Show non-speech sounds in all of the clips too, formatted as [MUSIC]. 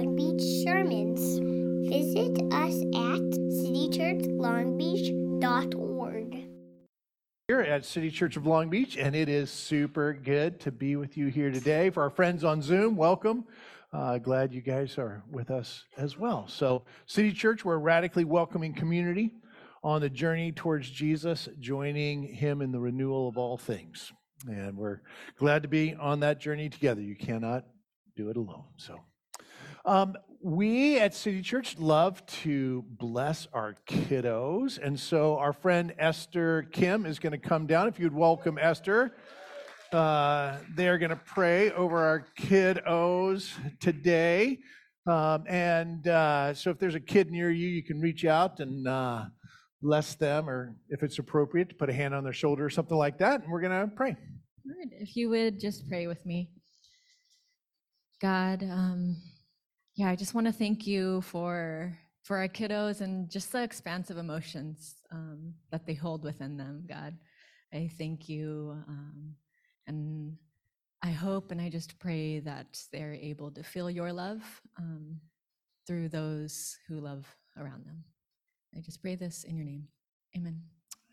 Long Beach sermons. Visit us at citychurchlongbeach.org. Here at City Church of Long Beach, and it is super good to be with you here today. For our friends on Zoom, welcome. Uh, glad you guys are with us as well. So, City Church, we're a radically welcoming community on the journey towards Jesus, joining Him in the renewal of all things. And we're glad to be on that journey together. You cannot do it alone. So, um, we at City Church love to bless our kiddos. And so, our friend Esther Kim is going to come down. If you'd welcome Esther. Uh, they're going to pray over our kiddos today. Um, and uh, so, if there's a kid near you, you can reach out and uh, bless them, or if it's appropriate, put a hand on their shoulder or something like that. And we're going to pray. Good. If you would just pray with me. God, um, yeah, I just want to thank you for for our kiddos and just the expansive emotions um, that they hold within them. God, I thank you, um, and I hope and I just pray that they're able to feel your love um, through those who love around them. I just pray this in your name. Amen.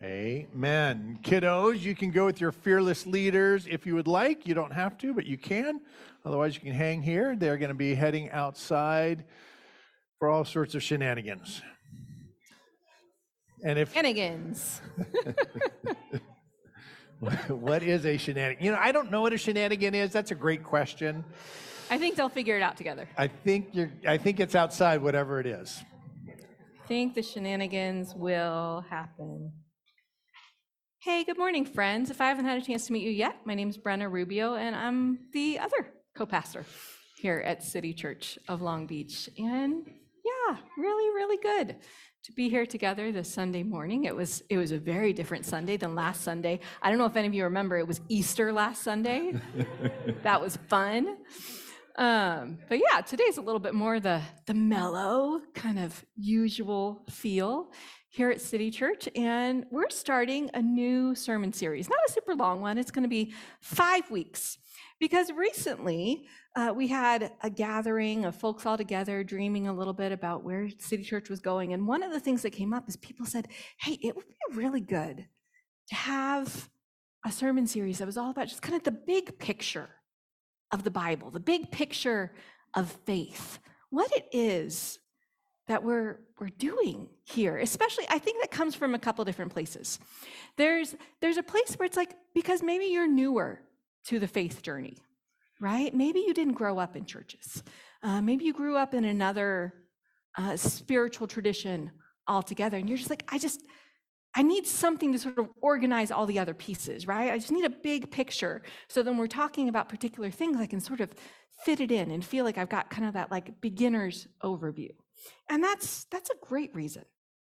Amen. Kiddos, you can go with your fearless leaders if you would like. You don't have to, but you can. Otherwise, you can hang here. They're going to be heading outside for all sorts of shenanigans. And if Shenanigans. [LAUGHS] what is a shenanigan? You know, I don't know what a shenanigan is. That's a great question. I think they'll figure it out together. I think you're I think it's outside whatever it is. I think the shenanigans will happen. Hey, good morning, friends. If I haven't had a chance to meet you yet, my name is Brenna Rubio, and I'm the other co pastor here at City Church of Long Beach. And yeah, really, really good to be here together this Sunday morning. It was it was a very different Sunday than last Sunday. I don't know if any of you remember it was Easter last Sunday. [LAUGHS] that was fun. Um, but yeah, today's a little bit more the the mellow kind of usual feel here at City Church, and we're starting a new sermon series. Not a super long one. It's going to be five weeks because recently uh, we had a gathering of folks all together dreaming a little bit about where City Church was going, and one of the things that came up is people said, "Hey, it would be really good to have a sermon series that was all about just kind of the big picture." of the Bible, the big picture of faith, what it is that we're we're doing here especially i think that comes from a couple different places there's there's a place where it's like because maybe you're newer to the faith journey right maybe you didn't grow up in churches uh, maybe you grew up in another uh, spiritual tradition altogether and you're just like i just I need something to sort of organize all the other pieces, right? I just need a big picture. So then we're talking about particular things, I can sort of fit it in and feel like I've got kind of that like beginner's overview. And that's that's a great reason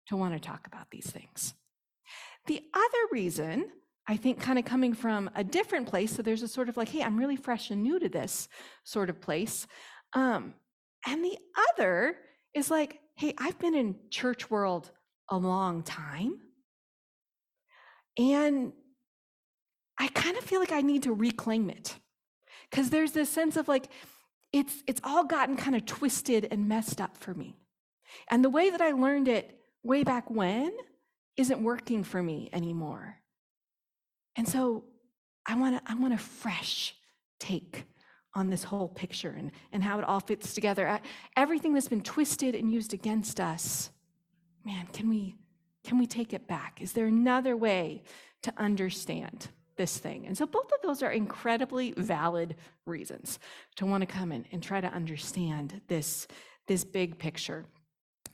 to want to talk about these things. The other reason, I think kind of coming from a different place, so there's a sort of like, hey, I'm really fresh and new to this sort of place. Um, and the other is like, hey, I've been in church world a long time. And I kind of feel like I need to reclaim it. Because there's this sense of like, it's it's all gotten kind of twisted and messed up for me. And the way that I learned it way back when isn't working for me anymore. And so I want to I want a fresh take on this whole picture and, and how it all fits together. Everything that's been twisted and used against us, man, can we can we take it back? Is there another way to understand this thing? And so both of those are incredibly valid reasons to want to come in and try to understand this, this big picture.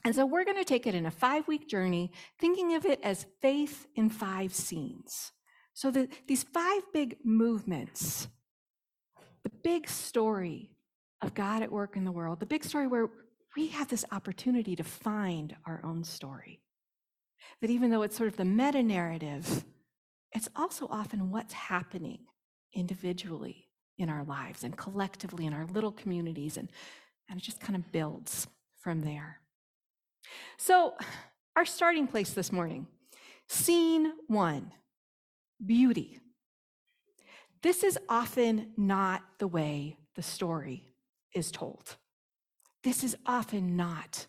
And so we're going to take it in a five week journey, thinking of it as faith in five scenes. So that these five big movements, the big story of God at work in the world, the big story where we have this opportunity to find our own story that even though it's sort of the meta narrative, it's also often what's happening individually in our lives and collectively in our little communities, and, and it just kind of builds from there. So, our starting place this morning scene one beauty. This is often not the way the story is told. this is often not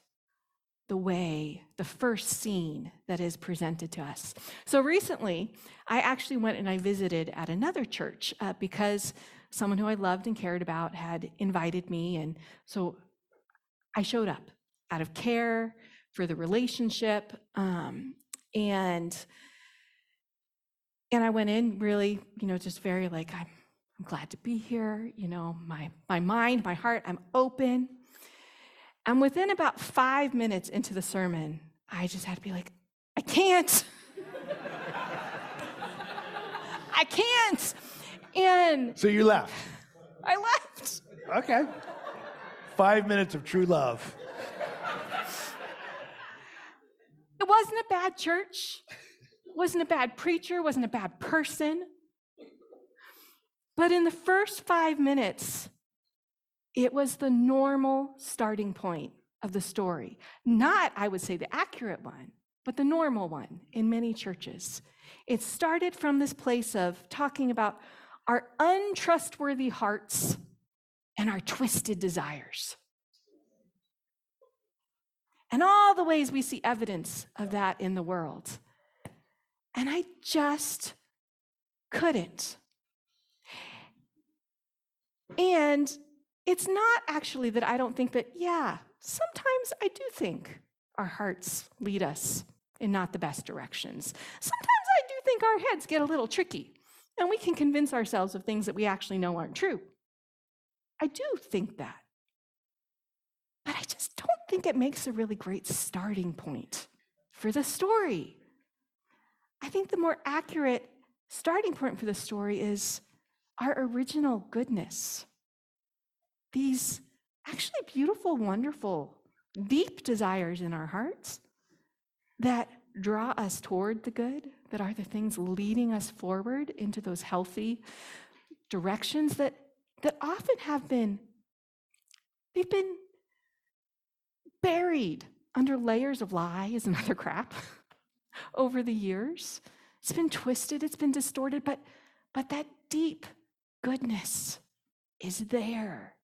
the way, the first scene that is presented to us. So recently, I actually went and I visited at another church uh, because someone who I loved and cared about had invited me. And so I showed up out of care for the relationship. Um, and and I went in really, you know, just very like, I'm, I'm glad to be here. You know, my, my mind, my heart, I'm open. And within about five minutes into the sermon, I just had to be like, I can't. [LAUGHS] I can't. And So you left. I left. Okay. Five minutes of true love. It wasn't a bad church, it wasn't a bad preacher, wasn't a bad person. But in the first five minutes, it was the normal starting point of the story. Not, I would say, the accurate one, but the normal one in many churches. It started from this place of talking about our untrustworthy hearts and our twisted desires. And all the ways we see evidence of that in the world. And I just couldn't. And it's not actually that I don't think that, yeah, sometimes I do think our hearts lead us in not the best directions. Sometimes I do think our heads get a little tricky and we can convince ourselves of things that we actually know aren't true. I do think that. But I just don't think it makes a really great starting point for the story. I think the more accurate starting point for the story is our original goodness. These actually beautiful, wonderful, deep desires in our hearts that draw us toward the good, that are the things leading us forward into those healthy directions that, that often have been, they've been buried under layers of lies and [LAUGHS] other crap over the years. It's been twisted, it's been distorted, but, but that deep goodness is there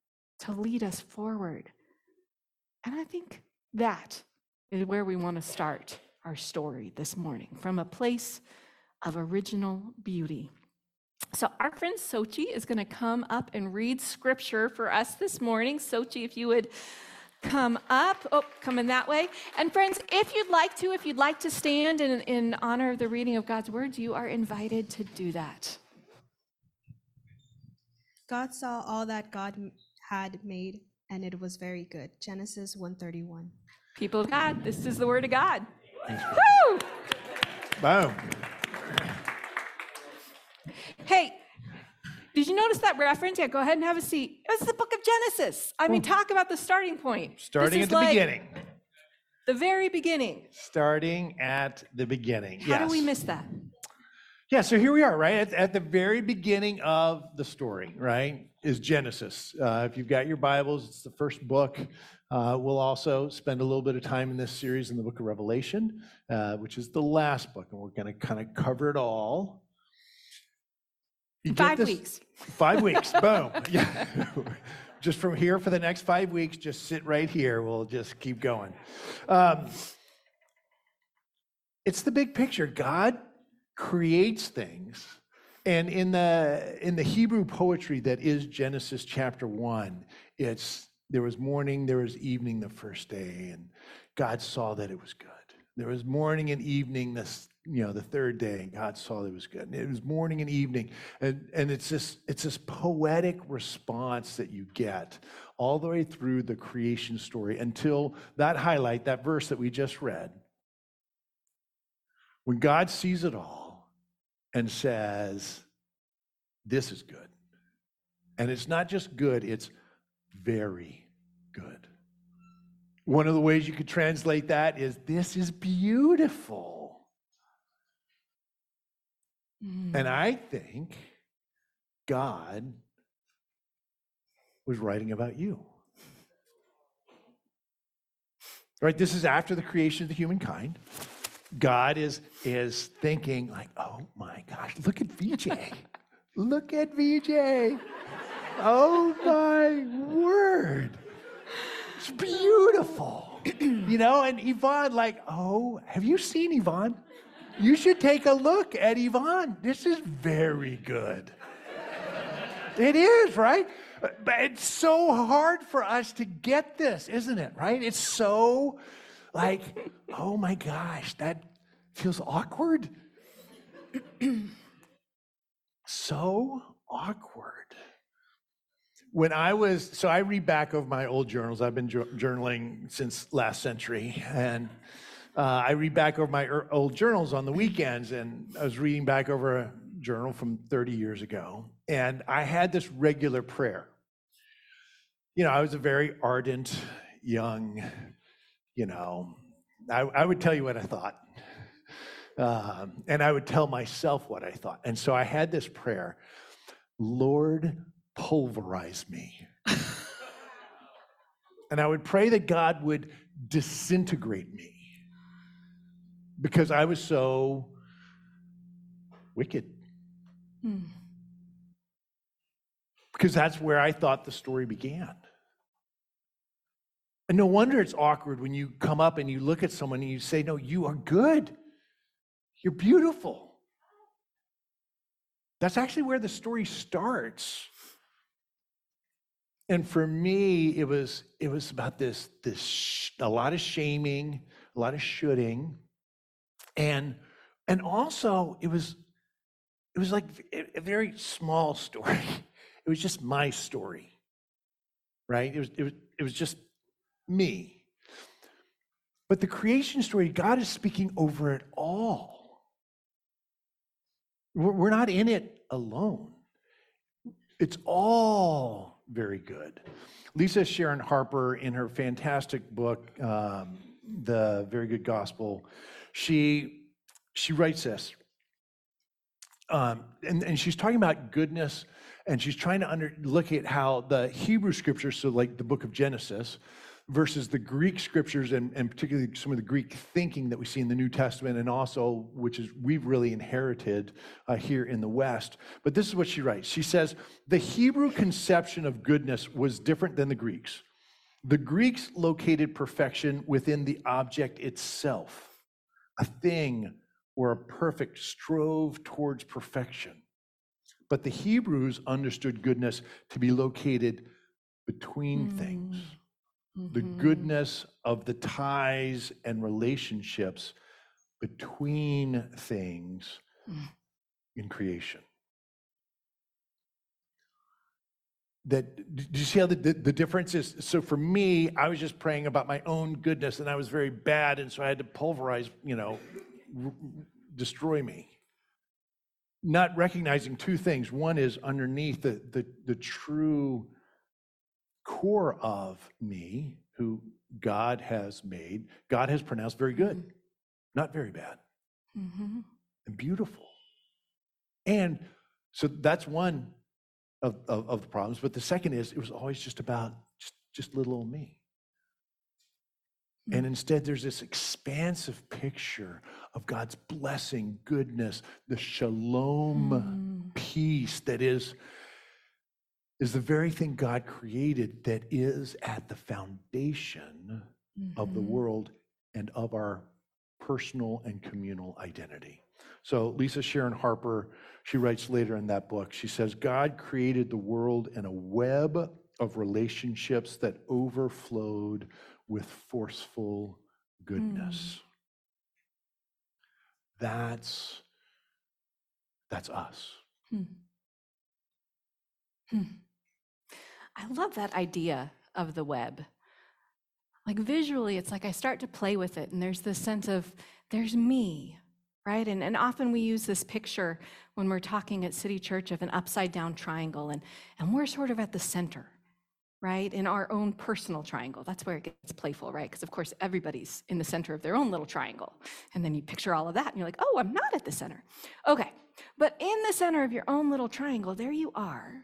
to lead us forward. And I think that is where we want to start our story this morning from a place of original beauty. So, our friend Sochi is going to come up and read scripture for us this morning. Sochi, if you would come up. Oh, coming that way. And friends, if you'd like to, if you'd like to stand in, in honor of the reading of God's words, you are invited to do that. God saw all that God had made, and it was very good. Genesis 131. People of God, this is the word of God. Woo! Boom. Hey, did you notice that reference? Yeah, go ahead and have a seat. It's the book of Genesis. I mean, oh. talk about the starting point. Starting at the like beginning. The very beginning. Starting at the beginning. How do we miss that? Yeah, so here we are, right? At, at the very beginning of the story, right? Is Genesis. Uh, if you've got your Bibles, it's the first book. Uh, we'll also spend a little bit of time in this series in the book of Revelation, uh, which is the last book, and we're going to kind of cover it all. Five this- weeks. Five weeks, [LAUGHS] boom. Yeah. [LAUGHS] Just from here for the next five weeks, just sit right here. We'll just keep going. Um, it's the big picture. God creates things. And in the in the Hebrew poetry that is Genesis chapter 1, it's there was morning, there was evening the first day, and God saw that it was good. There was morning and evening this, you know, the third day, and God saw that it was good. And it was morning and evening. And, and it's this it's this poetic response that you get all the way through the creation story until that highlight, that verse that we just read. When God sees it all and says, This is good. And it's not just good, it's very good. One of the ways you could translate that is, This is beautiful. Mm. And I think God was writing about you. Right? This is after the creation of the humankind. God is, is thinking, like, oh my gosh, look at VJ. look at VJ. Oh my word. It's beautiful. [CLEARS THROAT] you know, and Yvonne, like, oh, have you seen Yvonne? You should take a look at Yvonne. This is very good. It is, right? But it's so hard for us to get this, isn't it? Right? It's so like, oh my gosh, that feels awkward. [CLEARS THROAT] so awkward. When I was, so I read back over my old journals. I've been journaling since last century. And uh, I read back over my er- old journals on the weekends. And I was reading back over a journal from 30 years ago. And I had this regular prayer. You know, I was a very ardent, young, you know, I, I would tell you what I thought. Um, and I would tell myself what I thought. And so I had this prayer Lord, pulverize me. and I would pray that God would disintegrate me because I was so wicked. Mm. Because that's where I thought the story began. And no wonder it's awkward when you come up and you look at someone and you say, No, you are good. You're beautiful. That's actually where the story starts. And for me, it was it was about this this a lot of shaming, a lot of shooting, and and also it was it was like a, a very small [LAUGHS] story. It was just my story, right? It was it was it was just me. But the creation story, God is speaking over it all. We're not in it alone. It's all very good. Lisa Sharon Harper, in her fantastic book, um, The Very Good Gospel, she she writes this. Um, and, and she's talking about goodness, and she's trying to under, look at how the Hebrew scriptures, so like the book of Genesis, versus the Greek scriptures, and, and particularly some of the Greek thinking that we see in the New Testament, and also which is we've really inherited uh, here in the West. But this is what she writes. She says the Hebrew conception of goodness was different than the Greeks. The Greeks located perfection within the object itself, a thing or a perfect strove towards perfection. But the Hebrews understood goodness to be located between things the Mhm. goodness of the ties and relationships between things Mm. in creation. That do you see how the, the, the difference is? So for me, I was just praying about my own goodness and I was very bad, and so I had to pulverize, you know, r- destroy me. Not recognizing two things. One is underneath the, the, the true core of me, who God has made, God has pronounced very good, not very bad, Mhm. and beautiful. And so that's one of, of, of the problems. But the second is it was always just about just, just little old me. And instead, there's this expansive picture of God's blessing, goodness, the shalom Mm. peace that is is the very thing God created that is at the foundation of the Mhm. world and of our personal and communal identity. So Lisa Sharon Harper, she writes later in that book, she says, God created the world in a web of relationships that overflowed with forceful goodness. That's that's us. Hmm. Hmm. I love that idea of the web. Like visually, it's like I start to play with it, and there's this sense of there's me, right? And, and often we use this picture when we're talking at City Church of an upside down triangle, and, and we're sort of at the center, right? In our own personal triangle. That's where it gets playful, right? Because, of course, everybody's in the center of their own little triangle. And then you picture all of that, and you're like, oh, I'm not at the center. Okay. But in the center of your own little triangle, there you are.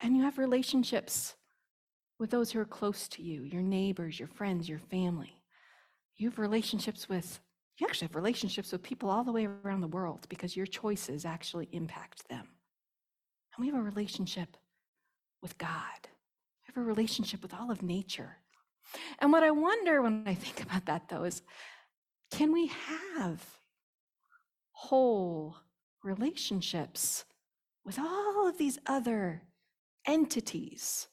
And you have relationships with those who are close to you, your neighbors, your friends, your family. You have relationships with, you actually have relationships with people all the way around the world because your choices actually impact them. And we have a relationship with God. We have a relationship with all of nature. And what I wonder when I think [LAUGHS] about that, though, is can we have whole relationships with all of these other entities.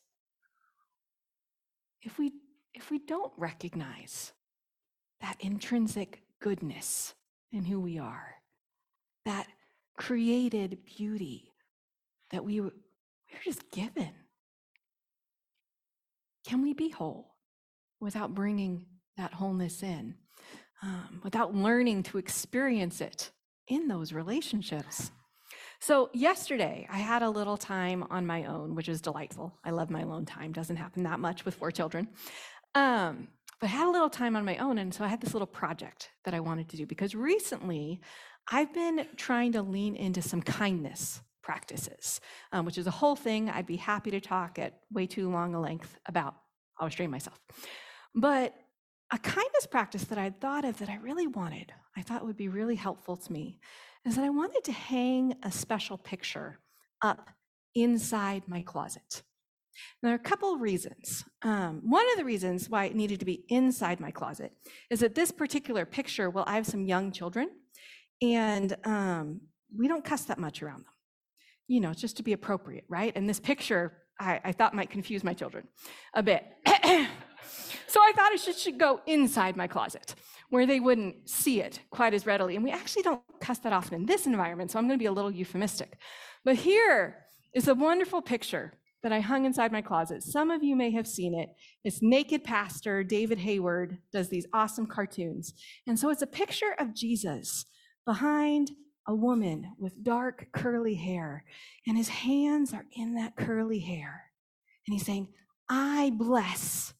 If we if we don't recognize that intrinsic goodness in who we are that created beauty that we we're just given can we be whole without bringing that wholeness in um, without learning to experience it in those relationships so yesterday, I had a little time on my own, which is delightful. I love my alone time. Doesn't happen that much with four children. Um, but I had a little time on my own, and so I had this little project that I wanted to do because recently I've been trying to lean into some kindness practices, um, which is a whole thing I'd be happy to talk at way too long a length about. I'll restrain myself. But a kindness practice that I'd thought of that I really wanted, I thought would be really helpful to me, is that I wanted to hang a special picture up inside my closet. Now, there are a couple of reasons. Um, one of the reasons why it needed to be inside my closet is that this particular picture, well, I have some young children, and um, we don't cuss that much around them. You know, just to be appropriate, right? And this picture, I, I thought might confuse my children a bit. [CLEARS THROAT] so I thought it should, should go inside my closet where they wouldn't see it quite as readily. And we actually don't cuss that often in this environment, so I'm going to be a little euphemistic. But here is a wonderful picture that I hung inside my closet. Some of you may have seen it. It's Naked Pastor David Hayward does these awesome cartoons. And so it's a picture of Jesus behind a woman with dark curly hair, and his hands are in that curly hair. And he's saying, I bless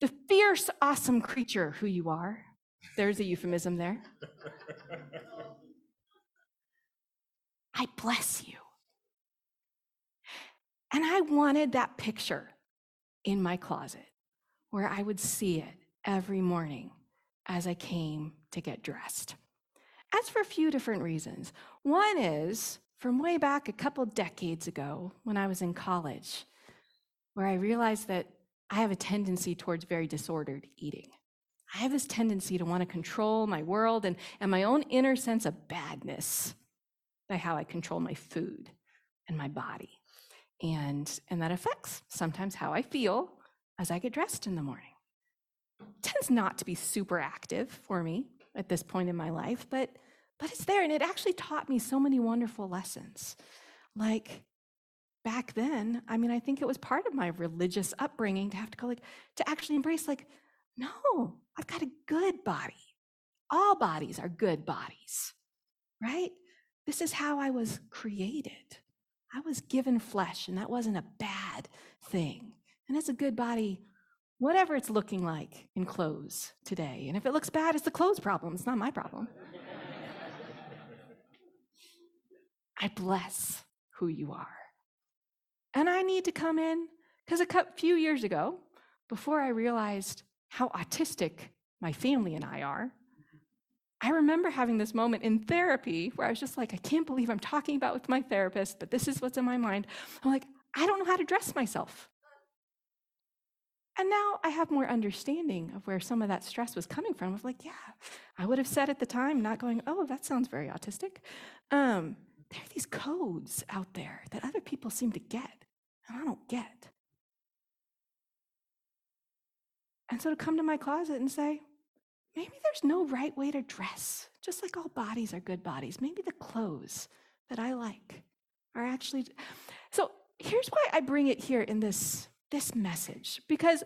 the fierce, awesome creature who you are. There's a euphemism there. I bless you. And I wanted that picture in my closet where I would see it every morning as I came to get dressed. That's for a few different reasons. One is from way back a couple decades ago when I was in college, where I realized that I have a tendency towards very disordered eating. I have this tendency to want to control my world and, and my own inner sense of badness by how I control my food and my body. And, and that affects sometimes how I feel as I get dressed in the morning. It tends not to be super active for me at this point in my life, but, but it's there. And it actually taught me so many wonderful lessons. Like back then, I mean, I think it was part of my religious upbringing to have to go like, to actually embrace like, no, I've got a good body. All bodies are good bodies, right? This is how I was created. I was given flesh, and that wasn't a bad thing. And it's a good body, whatever it's looking like in clothes today. And if it looks bad, it's the clothes problem. It's not my problem. I bless who you are. And I need to come in because a few years ago, before I realized how autistic my family and I are. I remember having this moment in therapy where I was just like, I can't believe I'm talking about with my therapist, but this is what's in my mind. I'm like, I don't know how to dress myself. And now I have more understanding of where some of that stress was coming from. I was like, yeah, I would have said at the time, not going, oh, that sounds very autistic. Um, there are these codes out there that other people seem to get, and I don't get. And so to come to my closet and say, maybe there's no right way to dress, just like all bodies are good bodies. Maybe the clothes that I like are actually. So here's why I bring it here in this, this message, because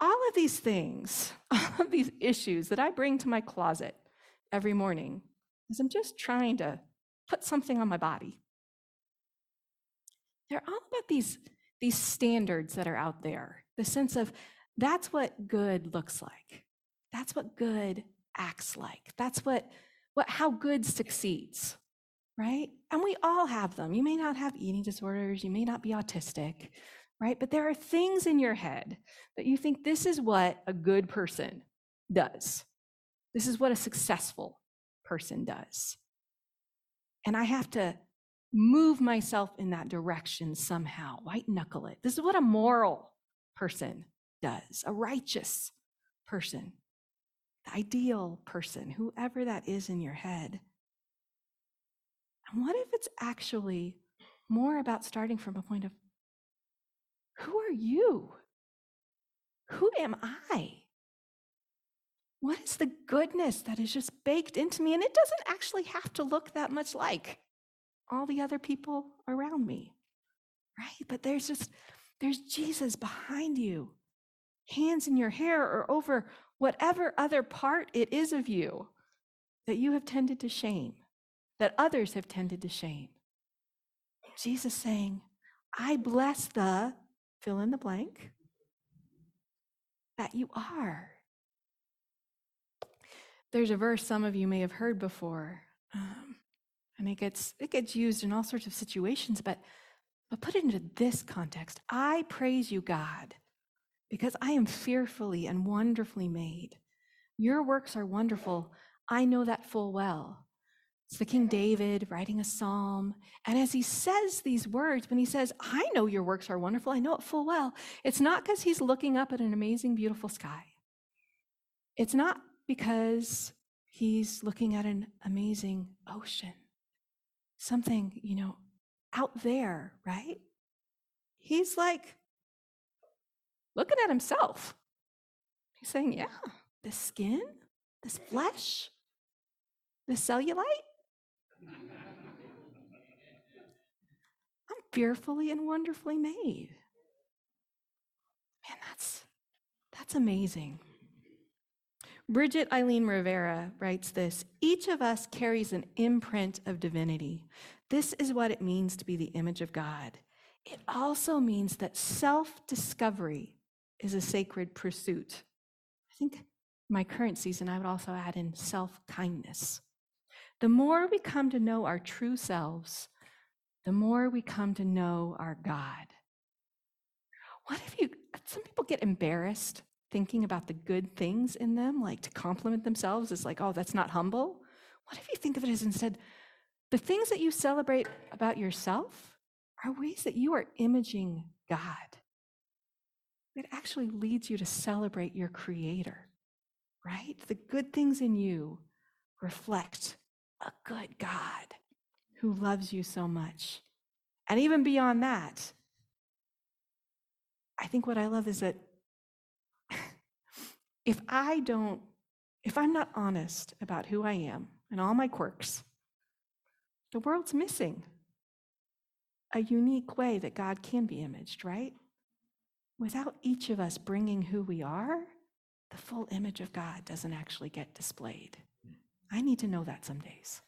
all of these things, [LAUGHS] all of these issues that I bring to my closet every morning, is I'm just trying to put something on my body. They're all about these, these standards that are out there, the sense of that's what good looks like. That's what good acts like. That's what, what how good succeeds, right? And we all have them. You may not have eating disorders, you may not be autistic, right? But there are things in your head that you think this is what a good person does. This is what a successful person does. And I have to move myself in that direction somehow, white knuckle it. This is what a moral person does, a righteous person, the ideal person, whoever that is in your head. And what if it's actually more about starting from a point of who are you? Who am I? What is the goodness that is just baked into me? And it doesn't actually have to look that much like all the other people around me, right? But there's just, there's Jesus behind you, hands in your hair or over whatever other part it is of you that you have tended to shame, that others have tended to shame. Jesus saying, I bless the fill in the blank that you are. There's a verse some of you may have heard before, um, and it gets it gets used in all sorts of situations. But but put it into this context: I praise you, God, because I am fearfully and wonderfully made. Your works are wonderful. I know that full well. It's the King David writing a psalm. And as he says these words, when he says, I know your works are wonderful, I know it full well, it's not because he's looking up at an amazing, beautiful sky. It's not because he's looking at an amazing ocean, something, you know, out there, right? He's like looking at himself. He's saying, Yeah, this skin, this flesh, this cellulite, I'm fearfully and wonderfully made. Man, that's that's amazing. Bridget Eileen Rivera writes this Each of us carries an imprint of divinity. This is what it means to be the image of God. It also means that self discovery is a sacred pursuit. I think my current season, I would also add in self kindness. The more we come to know our true selves, the more we come to know our God. What if you, some people get embarrassed thinking about the good things in them, like to compliment themselves is like, oh, that's not humble. What if you think of it as instead, the things that you celebrate about yourself are ways that you are imaging God. It actually leads you to celebrate your Creator, right? The good things in you reflect a good God who loves you so much. And even beyond that, I think what I love is that if I don't, if I'm not honest about who I am and all my quirks, the world's missing a unique way that God can be imaged, right? Without each of us bringing who we are, the full image of God doesn't actually get displayed. I need to know that some days.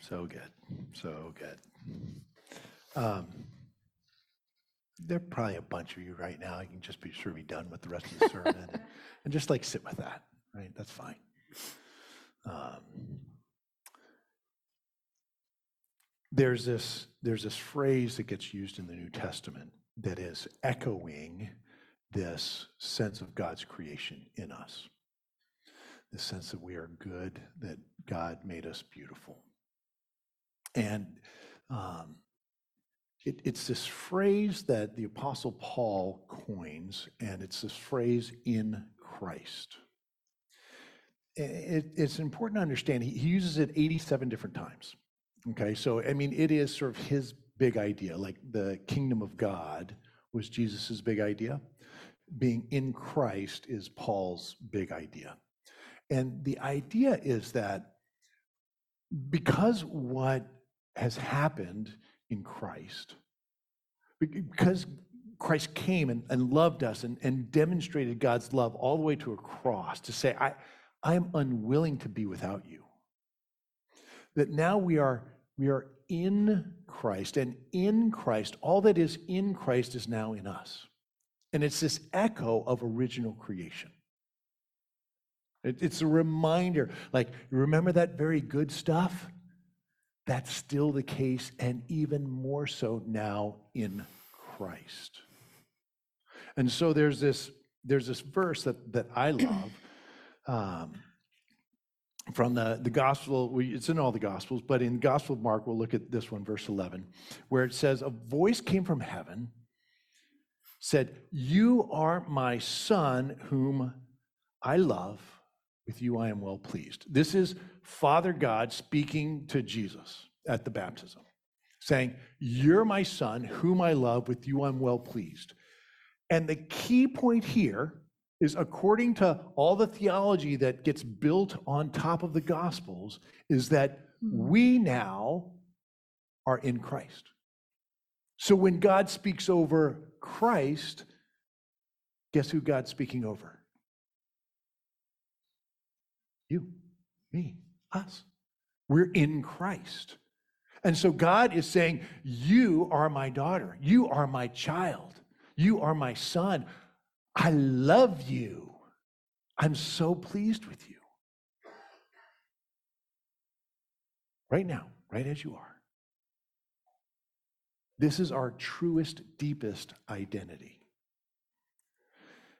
So good. So good. Um, there are probably a bunch of you right now. You can just be sure to be done with the rest of the sermon and, [LAUGHS] and just like sit with that, right? That's fine. Um, there's this there's this phrase that gets used in the New Testament that is echoing this sense of God's creation in us. The sense that we are good, that God made us beautiful. And um, it, it's this phrase that the Apostle Paul coins, and it's this phrase in Christ. It, it's important to understand, he, he uses it 87 different times. Okay, so I mean, it is sort of his big idea, like the kingdom of God was Jesus's big idea. Being in Christ is Paul's big idea. And the idea is that because what has happened in Christ, because Christ came and, and loved us and, and demonstrated God's love all the way to a cross to say, I, I am unwilling to be without you. That now we are, we are in Christ, and in Christ, all that is in Christ is now in us. And it's this echo of original creation. It, it's a reminder, like, remember that very good stuff? That's still the case, and even more so now in Christ. And so there's this there's this verse that that I love um, from the the gospel. We, it's in all the gospels, but in Gospel of Mark, we'll look at this one, verse 11, where it says, "A voice came from heaven, said, You are my son, whom I love. With you I am well pleased. This is Father God speaking to Jesus at the baptism, saying, You're my son, whom I love. With you I'm well pleased. And the key point here is according to all the theology that gets built on top of the Gospels, is that hmm. we now are in Christ. So when God speaks over Christ, guess who God's speaking over? You, me, us. We're in Christ. And so God is saying, You are my daughter. You are my child. You are my son. I love you. I'm so pleased with you. Right now, right as you are. This is our truest, deepest identity.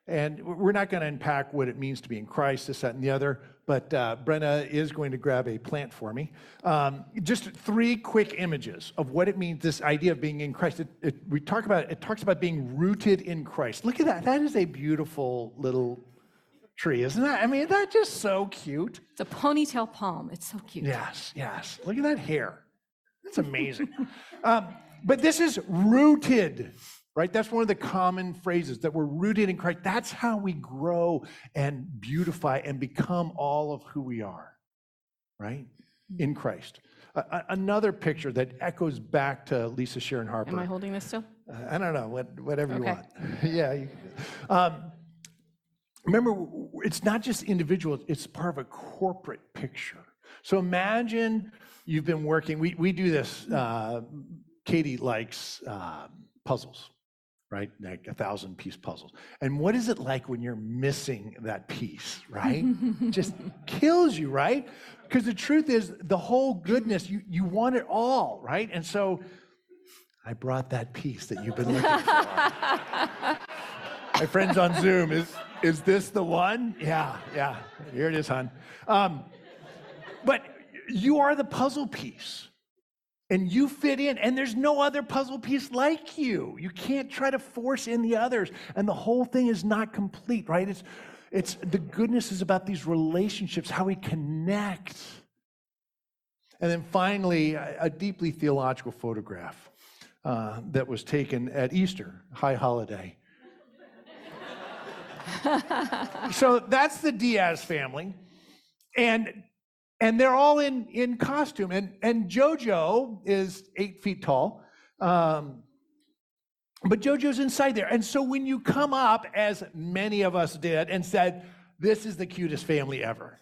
And we're not going to unpack what it means to be in Christ, this, that, and the other, but uh, Brenna is going to grab a plant for me. Um, just three quick images of what it means, this idea of being in Christ. It, it, we talk about, it talks about being rooted in Christ. Look at that. That is a beautiful little tree, isn't that? I mean, that's just so cute. It's a ponytail palm. It's so cute. Yes, yes. Look at that hair. That's amazing. [LAUGHS] um, but this is rooted, right? That's one of the common phrases that we're rooted in Christ. That's how we grow and beautify and become all of who we are, right? In Christ. A- another picture that echoes back to Lisa Sharon Harper. Am I holding this still? Uh, I don't know, what, whatever you Okay. want. [LAUGHS] yeah. You, um, remember, it's not just individual, it's part of a corporate picture. So imagine you've been working, we, we do this, uh, Katie likes uh, puzzles, right? Like a thousand piece puzzles. And what is it like when you're missing that piece, right? [LAUGHS] just kills you, right? Because the truth is, the whole goodness, you, you want it all, right? And so, I brought that piece that you've been looking for. [LAUGHS] My friends on Zoom, is, is this the one? Yeah, yeah. Here it is, hon. Um, but you are the puzzle piece. And you fit in, and there's no other puzzle piece like you. You can't try to force in the others. And the whole thing is not complete, right? It's, it's the goodness is about these relationships, how we connect. And then finally, a, deeply theological photograph uh, that was taken at Easter, high holiday. [LAUGHS] so that's the Diaz family. And and they're all in in costume. And and JoJo is eight feet tall. Um, but JoJo's inside there. And so when you come up, as many of us did, and said, This is the cutest family ever,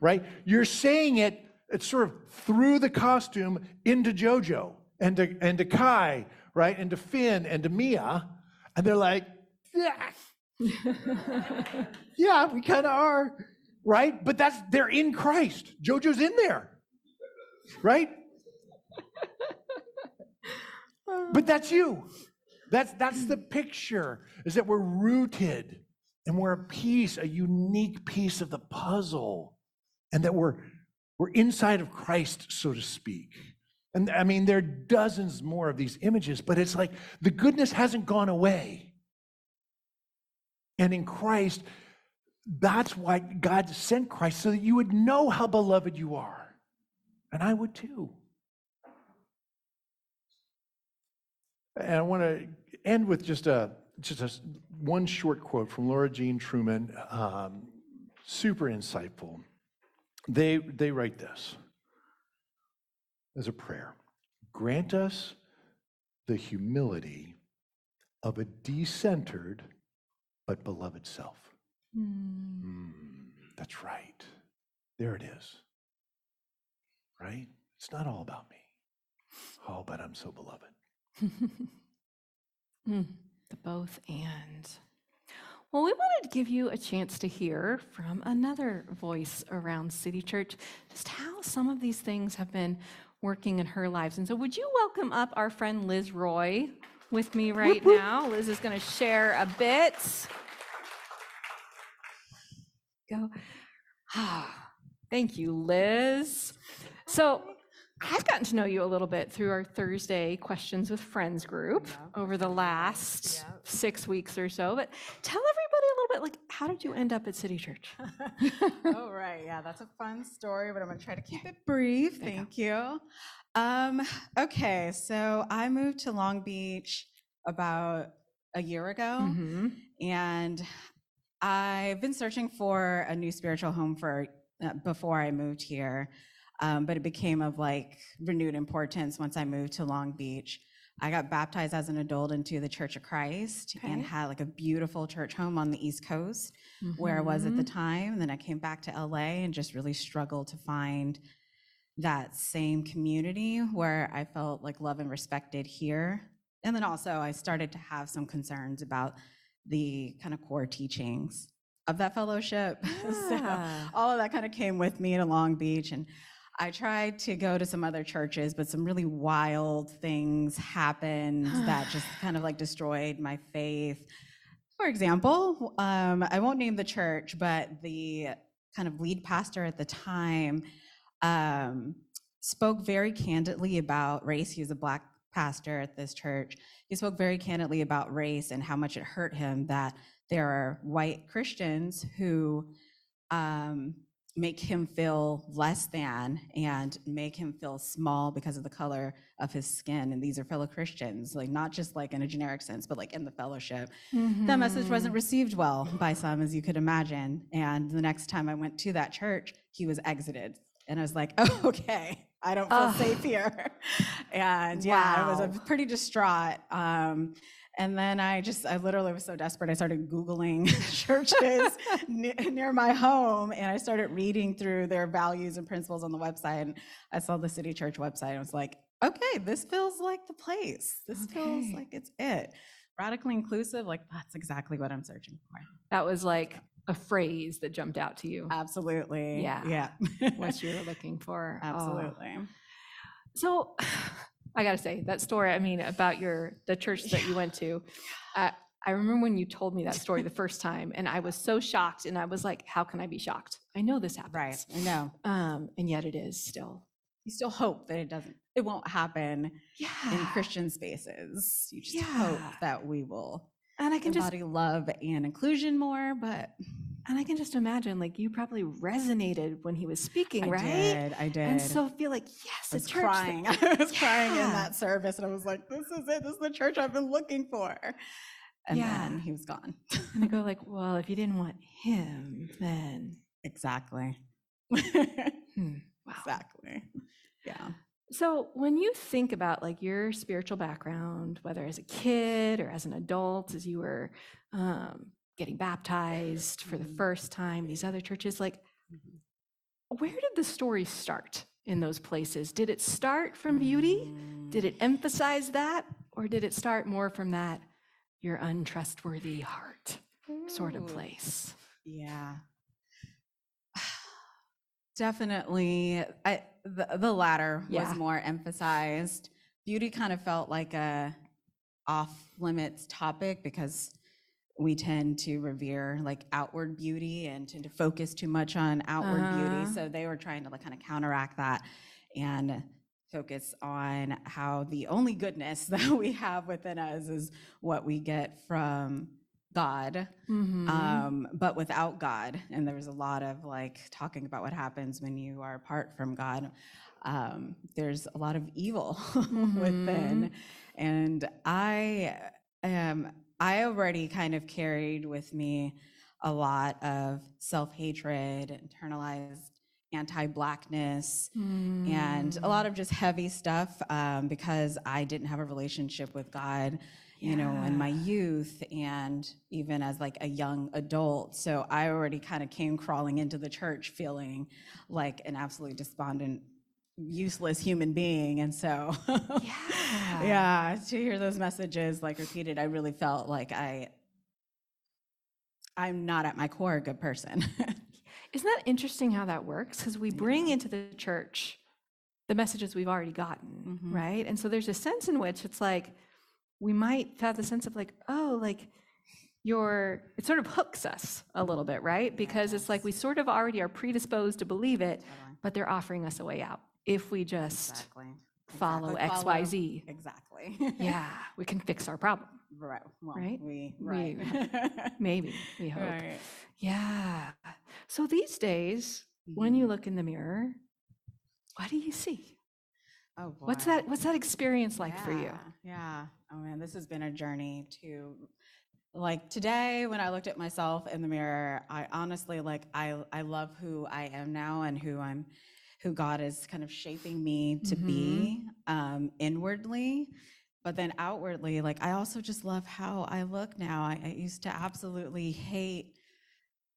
right? You're saying it, it's sort of through the costume into JoJo and to, and to Kai, right? And to Finn and to Mia. And they're like, Yeah, [LAUGHS] yeah we kind of are, right? But that's, they're in Christ. JoJo's in there, right? But that's you. That's that's the picture. Is that we're rooted and we're a piece, a unique piece of the puzzle, and that we're we're inside of Christ, so to speak. And I mean, there are dozens more of these images, but it's like the goodness hasn't gone away. And in Christ, that's why God sent Christ so that you would know how beloved you are. And I would too. And I want to end with just a just a one short quote from Laura Jean Truman, um, super insightful. They they write this as a prayer: Grant us the humility of a decentered but beloved self. Mm, that's right. There it is. Right? It's not all about me. Oh, but I'm so beloved. [LAUGHS] Mm, the both and. Well, we wanted to give you a chance to hear from another voice around City Church just how some of these things have been working in her lives. And so, would you welcome up our friend Liz Roy with me right now? Liz is going to share a bit. Go. Ah, Thank you, Liz. So, I've gotten to know you a little bit through our Thursday Questions with Friends group over the last six weeks or so. But tell everybody a little bit, like, how did you end up at City Church? oh, right. Yeah, that's a fun story, but I'm going to try to keep it brief. Thank you. Um, okay, so I moved to Long Beach about a year ago, Mhm. and I've been searching for a new spiritual home for uh, before I moved here, um, but it became of like renewed importance once I moved to Long Beach. I got baptized as an adult into the Church of Christ and had like a beautiful church home on the East Coast where I was at the time. Then I came back to LA and just really struggled to find that same community where I felt like loved and respected here. And then also, I started to have some concerns about the kind of core teachings of that fellowship. [LAUGHS] so Ah. all of that kind of came with me to Long Beach. And I tried to go to some other churches, but some really wild things happened [SIGHS] that just kind of like destroyed my faith. For example, um, I won't name the church, but the kind of lead pastor at the time um, spoke very candidly about race. He was a black pastor at this church. He spoke very candidly about race and how much it hurt him that there are white Christians who um, make him feel less than and make him feel small because of the color of his skin. And these are fellow Christians, like not just like in a generic sense, but like in the fellowship that message wasn't received well by some, as you could imagine. And the next time I went to that church, he was exited. And I was like, [LAUGHS] oh, okay, I don't feel Ugh. safe here. [LAUGHS] And yeah, I was pretty distraught. Um, and then I just, I literally was so desperate. I started Googling [LAUGHS] churches ne- near my home and I started reading through their values and principles on the website. And I saw the City Church website and I was like, okay, this feels like the place. This feels like it's it radically inclusive, like that's exactly what I'm searching for. That was like a phrase that jumped out to you, Absolutely. Yeah. Yeah. what you were [LAUGHS] looking for. Oh. Absolutely. So [SIGHS] I gotta say that story. I mean, about your the church that you went to. Uh, I remember when you told me that story the first time, and I was so shocked. And I was like, "How can I be shocked? I know this happens, Right. I know. Um, and yet it is still. You still hope that it doesn't, it won't happen Yeah. in Christian spaces. You just hope that we will and I can just embody love and inclusion more, but and I can just imagine like you probably resonated when he was speaking, right? I right? did. I did. And so feel like yes, I was church. crying. [LAUGHS] I was crying in that service, and I was like, "This is it. This is the church I've been looking for." And Yeah. then he was gone. And I go [LAUGHS] like, well, if you didn't want him, then exactly. [LAUGHS] hmm, wow. exactly. Yeah. So when you think about like your spiritual background, whether as a kid or as an adult, as you were um, getting baptized for the Mhm. first time, these other churches, like where did the story start in those places? Did it start from beauty? Did it emphasize that? Or did it start more from that your untrustworthy heart sort of place? Yeah. [SIGHS] Definitely. I, the, the latter Yeah. was more emphasized. Beauty kind of felt like a off limits topic because we tend to revere like outward beauty and tend to focus too much on outward Uh-huh. beauty. So they were trying to like kind of counteract that and focus on how the only goodness [LAUGHS] that we have within us is what we get from God Mhm. um, but without God. And there was a lot of like talking about what happens when you are apart from God. Um, there's a lot of evil [LAUGHS] within. And I um I already kind of carried with me a lot of self-hatred, internalized anti-blackness, and a lot of just heavy stuff um, because I didn't have a relationship with God, you know, in my youth and even as like a young adult. So I already kind of came crawling into the church feeling like an absolutely despondent, useless human being. And so, [LAUGHS] Yeah. yeah, to hear those messages like repeated, I really felt like I. I'm not at my core a good person. [LAUGHS] Isn't that interesting how that works? Because we bring into the church the messages we've already gotten, Mhm. right? And so there's a sense in which it's like we might have the sense of like, oh, like your it sort of hooks us a little bit, right? Because it's like we sort of already are predisposed to believe it, but they're offering us a way out if we just Exactly. follow Exactly. X, Y, Z. Exactly. Yeah, we can fix our problem. Right. Well, Right? We, We- [LAUGHS] Maybe, we hope. Right. Yeah. So these days, when you Mhm. look in the mirror, what do you see? Oh, boy. What's that what's that experience like for you? Yeah, Yeah. Oh man, this has been a journey to like today when I looked at myself in the mirror, I honestly like I I love who I am now and who I'm who God is kind of shaping me to be um inwardly. But then outwardly, like I also just love how I look now. I, I used to absolutely hate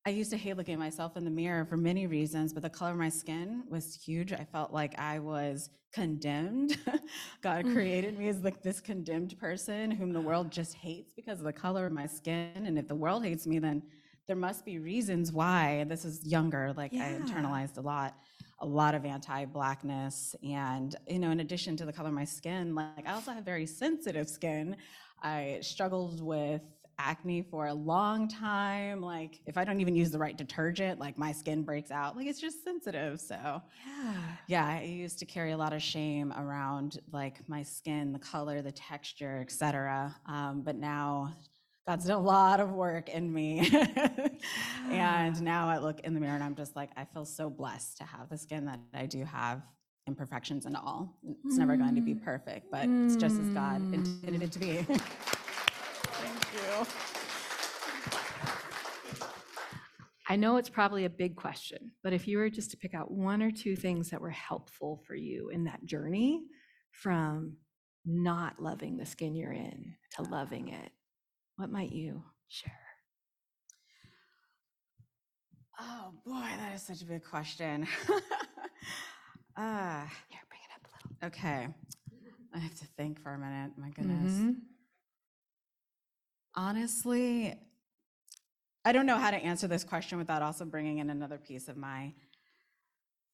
I used to hate looking at myself in the mirror for many reasons, but the color of my skin was huge. I felt like I was condemned. [LAUGHS] God Mm. created me as like this condemned person whom the world [SIGHS] just hates because of the color of my skin. And if the world hates me, then there must be reasons why. This is younger, like I internalized a lot, a lot of anti-blackness. And, you know, in addition to the color of my skin, like I also have very sensitive skin. I struggled with acne for a long time. Like if I don't even use the right detergent, like my skin breaks out. Like it's just sensitive. So Yeah. yeah, I used to carry a lot of shame around like my skin, the color, the texture, etc. Um, but now God's done a lot of work in me. [LAUGHS] and now I look in the mirror and I'm just like, I feel so blessed to have the skin that I do have, imperfections and all. It's never going to be perfect, but it's just as God intended it to be. [LAUGHS] Thank you. I know it's probably a big question, but if you were just to pick out one or two things that were helpful for you in that journey from not loving the skin you're in to loving it, what might you share? Oh boy, that is such a big question. Ah, [LAUGHS] Here, bring it up a little. okay. I have to think for a minute. My goodness. Mhm. Honestly, I don't know how to answer this question without also bringing in another piece of my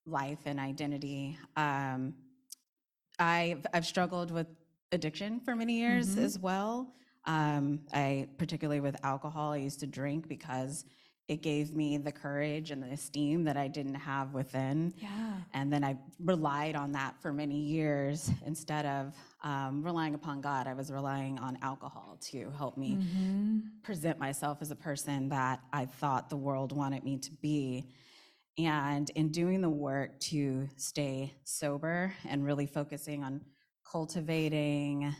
life and identity. Um, I've, I've struggled with addiction for many years Mhm. as well. Um, I, particularly with alcohol, I used to drink because it gave me the courage and the esteem that I didn't have within. Yeah. And then I relied on that for many years instead of um, relying upon God. I was relying on alcohol to help me Mhm. present myself as a person that I thought the world wanted me to be. And in doing the work to stay sober and really focusing on cultivating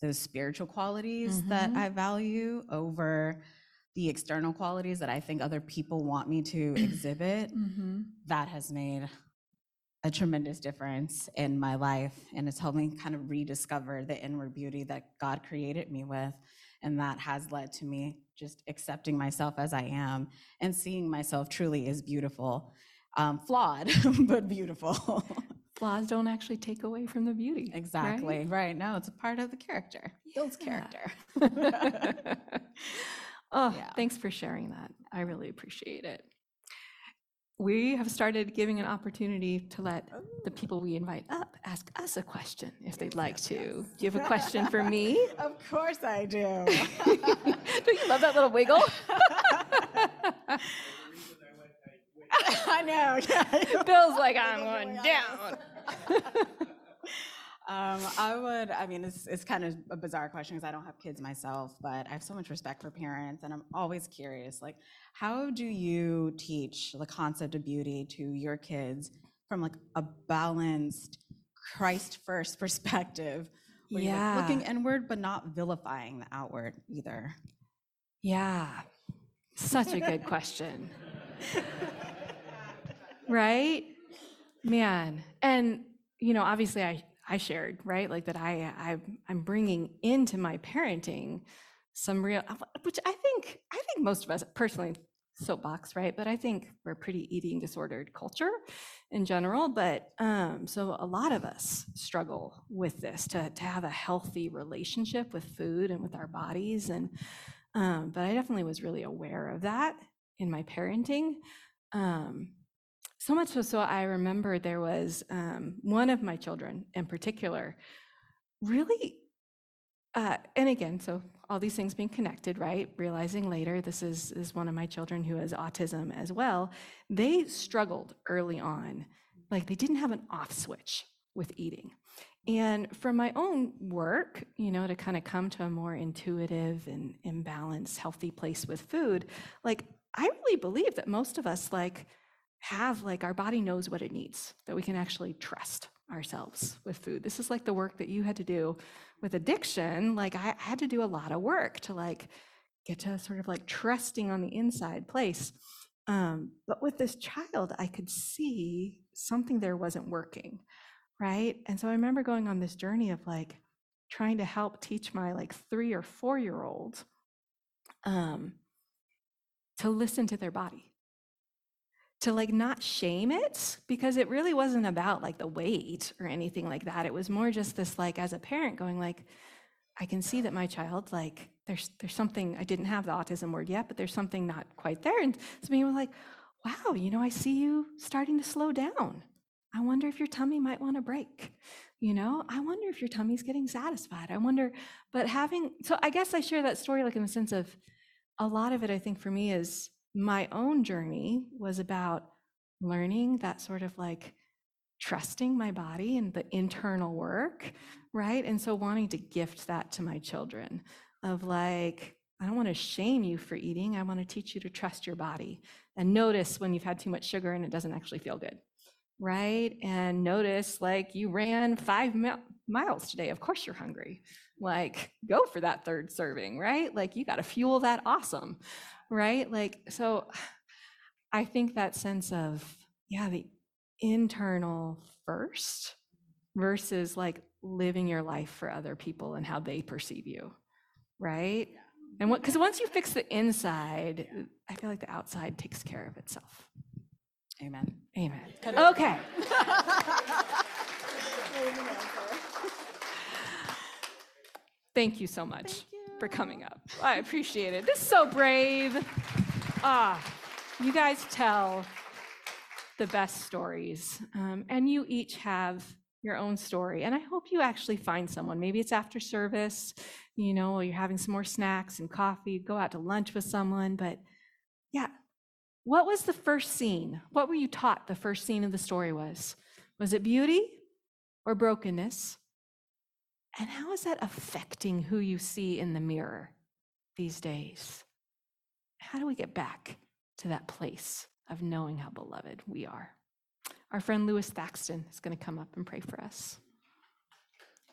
those spiritual qualities that Mhm. I value over the external qualities that I think other people want me to [CLEARS THROAT] exhibit, Mhm. that has made a tremendous difference in my life and it's helped me kind of rediscover the inward beauty that God created me with and that has led to me just accepting myself as I am and seeing myself truly as beautiful um, flawed [LAUGHS] but beautiful [LAUGHS] Flaws don't actually take away from the beauty. right? exactly right? no it's a part of the character builds Yeah. character [LAUGHS] oh, Yeah. thanks for sharing that. I really appreciate it. We have started giving an opportunity to let the oh. people we invite up ask us a question if they'd like to. Do you have a question for [LAUGHS] me? of course I do [LAUGHS] Don't you love that little wiggle? [LAUGHS] I know yeah. Bill's like, I'm going down. Um, I would, I mean, it's, it's kind of a bizarre question because I don't have kids myself, but I have so much respect for parents and I'm always curious, like, how do you teach the concept of beauty to your kids from like a balanced, Christ-first [LAUGHS] perspective? where you're, like, Looking inward, but not vilifying the outward either. Yeah, such a good question. right? Man. And, you know, obviously I, I shared, right? Like that I, I, I'm bringing into my parenting some real, which I think, I think most of us personally, soapbox, right? But I think we're pretty eating disordered culture in general. But um, so a lot of us struggle with this to, to have a healthy relationship with food and with our bodies. And, um, but I definitely was really aware of that in my parenting. Um, so much so, I remember there was um, one of my children in particular, really, uh, and again, so all these things being connected, right? Realizing later this is is one of my children who has autism as well. They struggled early on like they didn't have an off switch with eating. And from my own work, you know, to kind of come to a more intuitive and imbalanced, healthy place with food, like I really believe that most of us like have like our body knows what it needs, that we can actually trust ourselves with food. This is like the work that you had to do with addiction. Like I had to do a lot of work to like get to sort of like trusting on the inside place. Um, but with this child, I could see something there wasn't working right? And so I remember going on this journey of like trying to help teach my like three or four year old um, to listen to their body, to like not shame it, because it really wasn't about like the weight or anything like that. It was more just this like as a parent going like, I can see that my child like there's there's something I didn't have the autism word yet, but there's something not quite there. And so was like, wow, you know, I see you starting to slow down. I wonder if your tummy might want to break. You know, I wonder if your tummy's getting satisfied. I wonder, but having, so I guess I share that story like in the sense of a lot of it, I think for me is my own journey was about learning that sort of like trusting my body and the internal work, right? And so wanting to gift that to my children of like, I don't want to shame you for eating. I want to teach you to trust your body and notice when you've had too much sugar and it doesn't actually feel good right? And notice like you ran five mi- miles today. Of course you're hungry. Like go for that third serving, right? Like you got to fuel that awesome, right? Like, so I think that sense of, yeah, the internal first versus like living your life for other people and how they perceive you, right? And what, because once you fix the inside, I feel like the outside takes care of itself. Amen. Amen. Okay. [LAUGHS] Thank you so much for coming up. I appreciate it. This is so brave. Ah, you guys tell the best stories, um, and you each have your own story. And I hope you actually find someone. Maybe it's after service, you know, you're having some more snacks and coffee, go out to lunch with someone. But yeah, what was the first scene? What were you taught the first scene of the story was? Was it beauty or brokenness? And how is that affecting who you see in the mirror these days? How do we get back to that place of knowing how beloved we are? Our friend Lewis Thaxton is going to come up and pray for us.